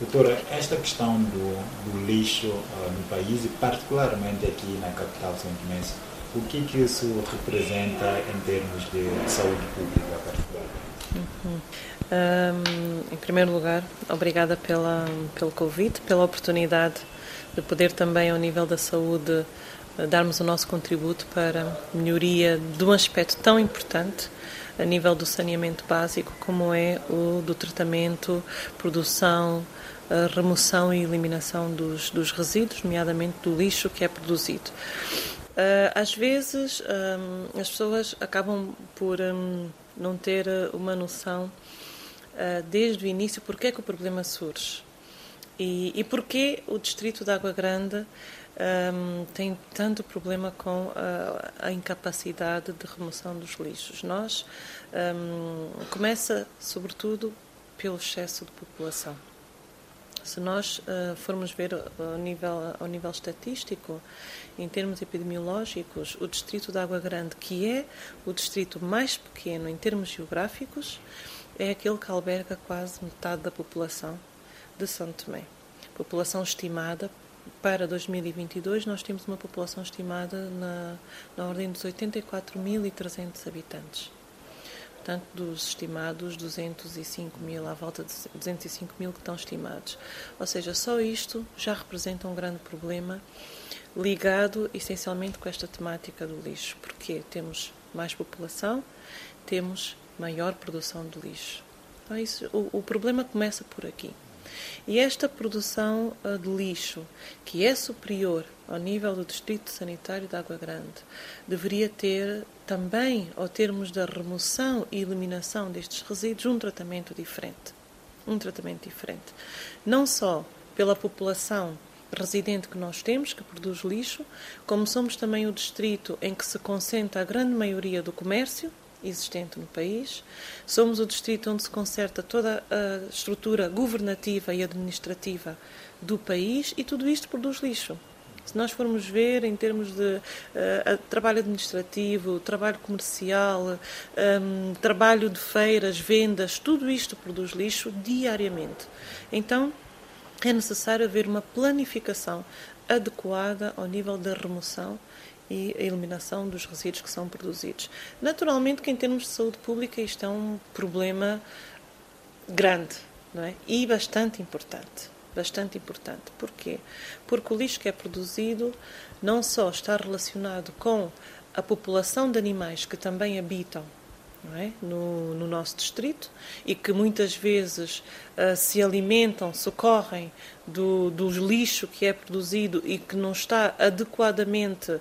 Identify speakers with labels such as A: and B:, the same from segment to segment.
A: Doutora, esta questão do, do lixo uh, no país e particularmente aqui na capital São Tomé, o que, que isso representa em termos de saúde pública particularmente?
B: Uhum. Um, em primeiro lugar, obrigada pela, pelo convite, pela oportunidade de poder também, ao nível da saúde, darmos o nosso contributo para a melhoria de um aspecto tão importante a nível do saneamento básico, como é o do tratamento, produção, remoção e eliminação dos, dos resíduos, nomeadamente do lixo que é produzido. Ah, às vezes as pessoas acabam por não ter uma noção ah, desde o início porque é que o problema surge e, e porquê o distrito de Água Grande um, tem tanto problema com a, a, incapacidade de remoção dos lixos. Nós um, começa sobretudo pelo excesso de população. Se nós uh, formos ver ao nível, ao nível estatístico, em termos epidemiológicos, o distrito de Água Grande, que é o distrito mais pequeno em termos geográficos, é aquele que alberga quase metade da população de São Tomé. População estimada para 2022, nós temos uma população estimada na, na ordem dos 84.300 habitantes. Portanto, dos estimados 205 mil, à volta de 205 mil que estão estimados. Ou seja, só isto já representa um grande problema ligado essencialmente com esta temática do lixo, porque temos mais população, temos maior produção de lixo. Então, isso, o, o problema começa por aqui. E esta produção uh, de lixo, que é superior ao nível do Distrito Sanitário de Água Grande, deveria ter também, ao termos da remoção e eliminação destes resíduos, um tratamento diferente. Um tratamento diferente. Não só pela população residente que nós temos, que produz lixo, como somos também o distrito em que se concentra a grande maioria do comércio, existente no país. Somos o distrito onde se concerta toda a estrutura governativa e administrativa do país e tudo isto produz lixo. Se nós formos ver em termos de uh, trabalho administrativo, trabalho comercial, um, ehm, trabalho de feiras, vendas, tudo isto produz lixo diariamente. Então, é necessário haver uma planificação adequada ao nível da remoção e a eliminação dos resíduos que são produzidos. Naturalmente que em termos de saúde pública isto é um problema grande não é? e bastante importante. Bastante importante. Porquê? Porque o lixo que é produzido não só está relacionado com a população de animais que também habitam é? no, no, nosso distrito e que muitas vezes uh, se alimentam, socorrem do, do lixo que é produzido e que não está adequadamente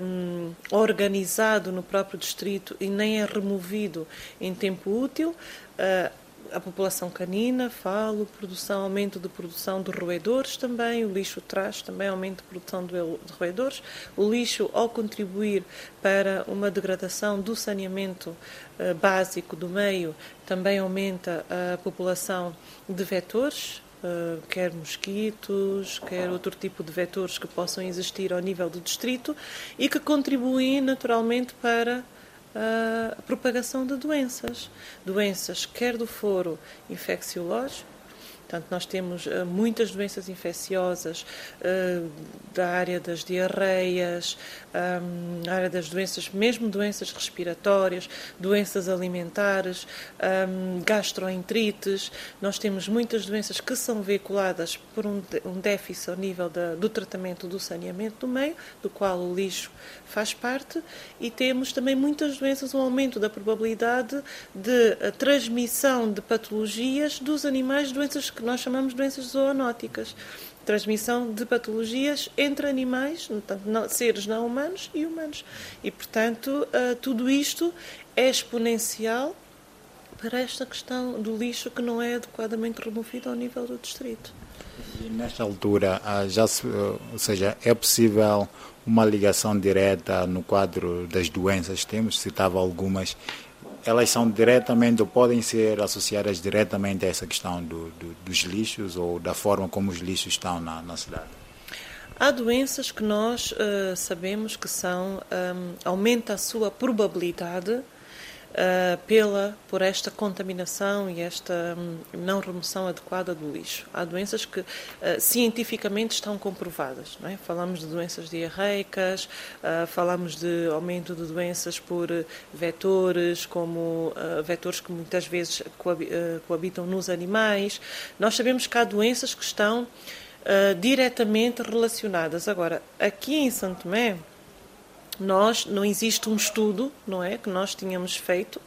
B: um, organizado no próprio distrito e nem é removido em tempo útil. Uh, a população canina, falo, produção, aumento de produção de roedores também, o lixo traz também aumento de produção de roedores. O lixo, ao contribuir para uma degradação do saneamento uh, básico do meio, também aumenta a população de vetores, Uh, quer mosquitos, quer outro tipo de vetores que possam existir ao nível do distrito e que contribuem naturalmente para a propagação de doenças. Doenças quer do foro infecciológico, Portanto, nós temos uh, muitas doenças infecciosas uh, da área das diarreias, um, área das doenças, mesmo doenças respiratórias, doenças alimentares, um, gastroenterites. Nós temos muitas doenças que são veiculadas por um, déficit ao nível da, do tratamento do saneamento do meio, do qual o lixo faz parte, e temos também muitas doenças, um aumento da probabilidade de uh, transmissão de patologias dos animais, doenças que nós chamamos de doenças zoonóticas. Transmissão de patologias entre animais, portanto, seres não humanos e humanos. E, portanto, uh, tudo isto é exponencial para esta questão do lixo que não é adequadamente removido ao nível do distrito.
A: E nesta altura, já se, ou seja, é possível uma ligação direta no quadro das doenças? Temos citava algumas elas são diretamente ou podem ser associadas diretamente a essa questão do, do, dos lixos ou da forma como os lixos estão na, na cidade?
B: Há doenças que nós uh, sabemos que são um, aumenta a sua probabilidade uh, pela, por esta contaminação e esta um, não remoção adequada do lixo. Há doenças que uh, cientificamente estão comprovadas. É? Falamos de doenças diarreicas, uh, falamos de aumento de doenças por vetores, como vetores que muitas vezes coabitam nos animais. Nós sabemos que há doenças que estão diretamente relacionadas. Agora, aqui em Santo Tomé, nós não existe um estudo, não é, que nós tínhamos feito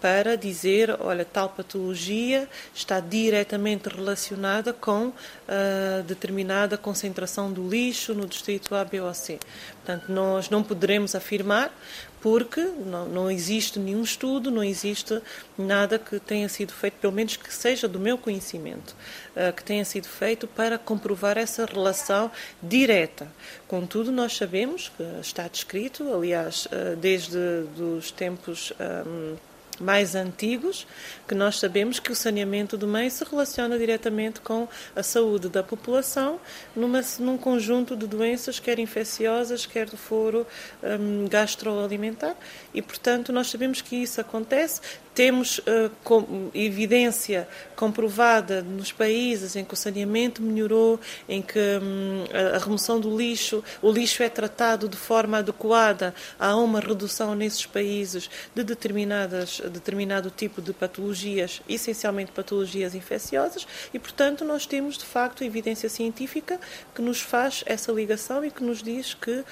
B: para dizer, olha, tal patologia está diretamente relacionada com uh, determinada concentração do lixo no distrito A, B ou C. Portanto, nós não poderemos afirmar porque não, não, existe nenhum estudo, não existe nada que tenha sido feito, pelo menos que seja do meu conhecimento, uh, que tenha sido feito para comprovar essa relação direta. Contudo, nós sabemos que está descrito, aliás, uh, desde os tempos. Um, mais antigos, que nós sabemos que o saneamento do meio se relaciona diretamente com a saúde da população numa, num conjunto de doenças, quer infecciosas, quer do foro um, gastroalimentar, e portanto nós sabemos que isso acontece. Temos uh, com, evidência comprovada nos países em que o saneamento melhorou, em que um, a, a remoção do lixo, o lixo é tratado de forma adequada, há uma redução nesses países de determinadas, determinado tipo de patologias, essencialmente patologias infecciosas, e portanto nós temos de facto evidência científica que nos faz essa ligação e que nos diz que uh,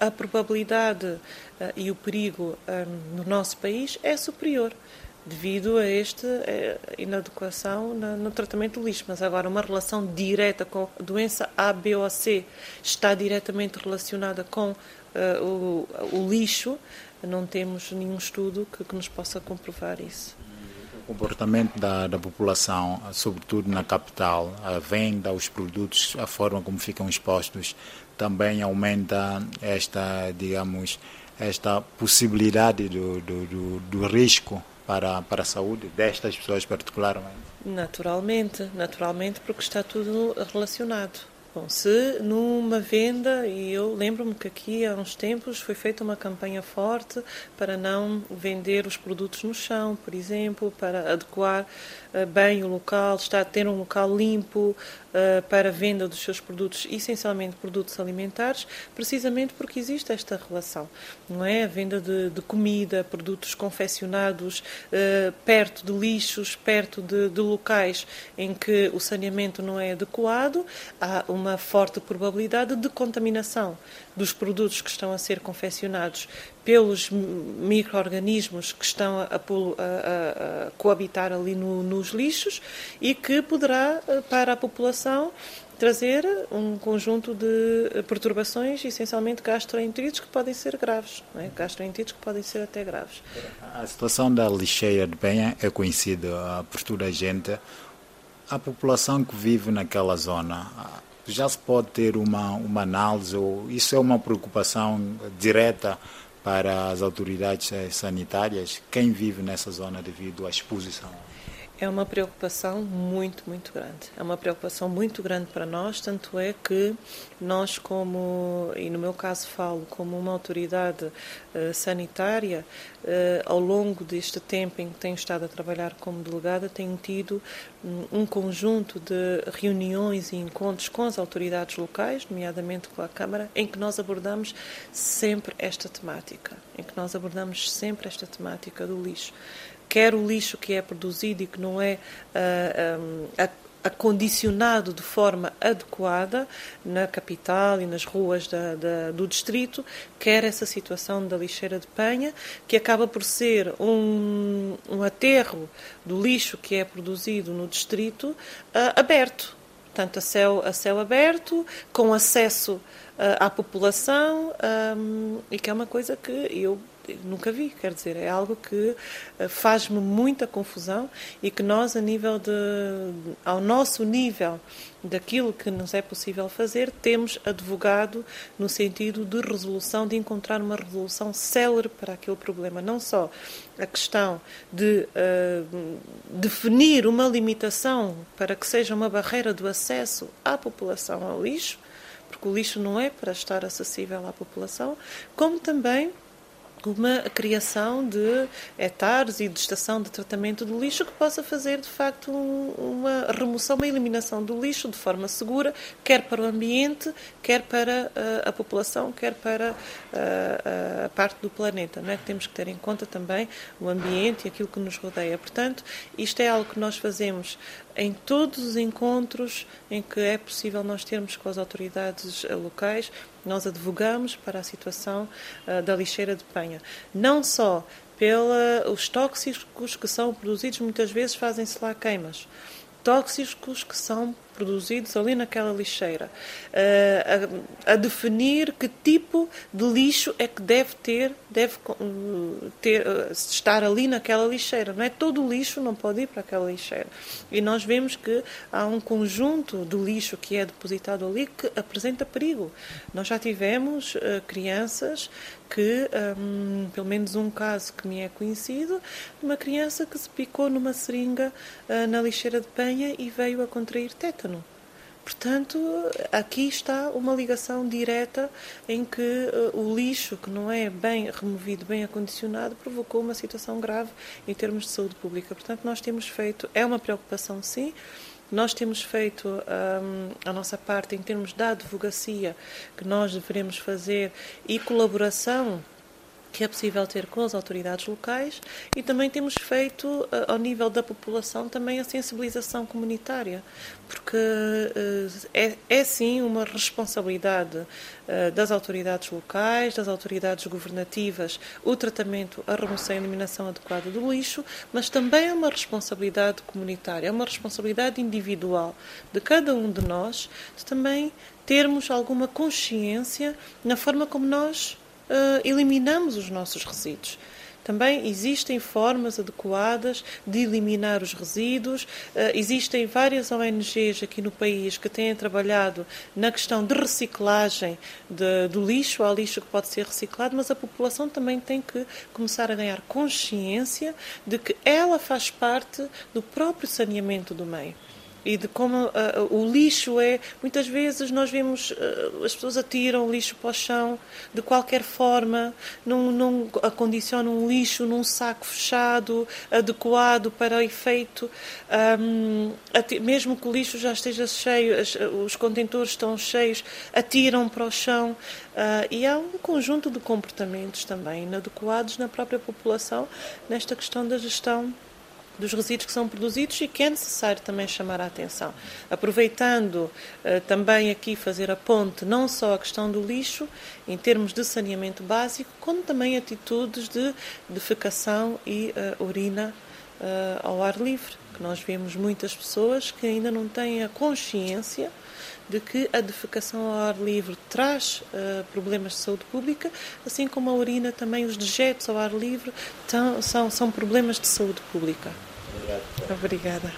B: a probabilidade uh, e o perigo um, no nosso país é superior devido a esta inadequação no, no, tratamento do lixo. Mas agora, uma relação direta com a doença A, B ou C está diretamente relacionada com uh, o, o, lixo, não temos nenhum estudo que, que nos possa comprovar isso
A: o comportamento da, da, população, sobretudo na capital, a venda, os produtos, a forma como ficam expostos, também aumenta esta, digamos, esta possibilidade do, do, do, do risco para, para a saúde destas pessoas particularmente?
B: Naturalmente, naturalmente, porque está tudo relacionado. Bom, se numa venda, e eu lembro-me que aqui há uns tempos foi feita uma campanha forte para não vender os produtos no chão, por exemplo, para adequar uh, bem o local, estar, ter um local limpo para a venda dos seus produtos, essencialmente produtos alimentares, precisamente porque existe esta relação, não é? A venda de, de comida, produtos confeccionados uh, perto de lixos, perto de, de locais em que o saneamento não é adequado, há uma forte probabilidade de contaminação dos produtos que estão a ser confeccionados pelos micro-organismos que estão a, a, a, a coabitar ali no, nos lixos e que poderá, eh, para a população, trazer um conjunto de perturbações, essencialmente gastroenterites, que podem ser graves, é? gastroenterites que podem ser até graves.
A: A situação da lixeira de Penha é conhecida por toda a gente. A população que vive naquela zona já se pode ter uma, uma análise, ou isso é uma preocupação direta para as autoridades sanitárias, quem vive nessa zona devido à exposição?
B: É uma preocupação muito, muito grande. É uma preocupação muito grande para nós, tanto é que nós, como, e no meu caso falo, como uma autoridade uh, sanitária, uh, ao longo deste tempo em que tenho estado a trabalhar como delegada, tenho tido um, um conjunto de reuniões e encontros com as autoridades locais, nomeadamente com a Câmara, em que nós abordamos sempre esta temática, em que nós abordamos sempre esta temática do lixo quer o lixo que é produzido e que não é uh, um, acondicionado de forma adequada na capital e nas ruas da, da, do distrito, quer essa situação da lixeira de Penha, que acaba por ser um, um aterro do lixo que é produzido no distrito uh, aberto. Portanto, a céu, a céu aberto, com acesso uh, à população, um, e que é uma coisa que eu nunca vi, quer dizer, é algo que eh, faz-me muita confusão e que nós, a nível de, ao nosso nível daquilo que nos é possível fazer, temos advogado no sentido de resolução, de encontrar uma resolução célere para aquele problema. Não só a questão de uh, definir uma limitação para que seja uma barreira do acesso à população ao lixo, porque o lixo não é para estar acessível à população, como também uma criação de hectares e de estação de tratamento do lixo que possa fazer, de facto, uma remoção, uma eliminação do lixo de forma segura, quer para o ambiente, quer para uh, a população, quer para uh, a parte do planeta. Não é? Temos que ter em conta também o ambiente e aquilo que nos rodeia. Portanto, isto é algo que nós fazemos em todos os encontros em que é possível nós termos com as autoridades locais, nós advogamos para a situação uh, da lixeira de Penha. Não só pelos tóxicos que são produzidos, muitas vezes fazem-se lá queimas. Tóxicos que são produzidos ali naquela lixeira, uh, a, a, definir que tipo de lixo é que deve ter, deve uh, ter, uh, estar ali naquela lixeira. Não é todo o lixo não pode ir para aquela lixeira. E nós vemos que há um conjunto de lixo que é depositado ali que apresenta perigo. Nós já tivemos crianças que, um, pelo menos um caso que me é conhecido, uma criança que se picou numa seringa na lixeira de Penha e veio a contrair tétano tétano. Portanto, aqui está uma ligação direta em que uh, o lixo, que não é bem removido, bem acondicionado, provocou uma situação grave em termos de saúde pública. Portanto, nós temos feito, é uma preocupação sim, nós temos feito um, a nossa parte em termos da advocacia que nós devemos fazer e colaboração que é possível ter com as autoridades locais e também temos feito, eh, ao nível da população, também a sensibilização comunitária, porque eh, é, é sim uma responsabilidade eh, das autoridades locais, das autoridades governativas, o tratamento, a remoção e a eliminação adequada do lixo, mas também é uma responsabilidade comunitária, é uma responsabilidade individual de cada um de nós de também termos alguma consciência na forma como nós eliminamos os nossos resíduos. Também existem formas adequadas de eliminar os resíduos. Uh, existem várias ONGs aqui no país que têm trabalhado na questão de reciclagem de, do lixo. Há lixo que pode ser reciclado, mas a população também tem que começar a ganhar consciência de que ela faz parte do próprio saneamento do meio e de como uh, o lixo é. Muitas vezes nós vemos uh, as pessoas atiram o lixo para o chão de qualquer forma, não, não acondicionam o lixo num saco fechado, adequado para o efeito, um, mesmo que o lixo já esteja cheio, as, os contentores estão cheios, atiram para o chão. Uh, e há um conjunto de comportamentos também inadequados na própria população nesta questão da gestão dos resíduos que são produzidos e que é necessário também chamar a atenção. Aproveitando uh, também aqui fazer a ponte não só a questão do lixo, em termos de saneamento básico, como também atitudes de defecação e uh, urina uh, ao ar livre, que nós vemos muitas pessoas que ainda não têm a consciência de que a defecação ao ar livre traz uh, problemas de saúde pública, assim como a urina também, os dejetos ao ar livre tão, são, são problemas de saúde pública. Obrigado. Obrigada.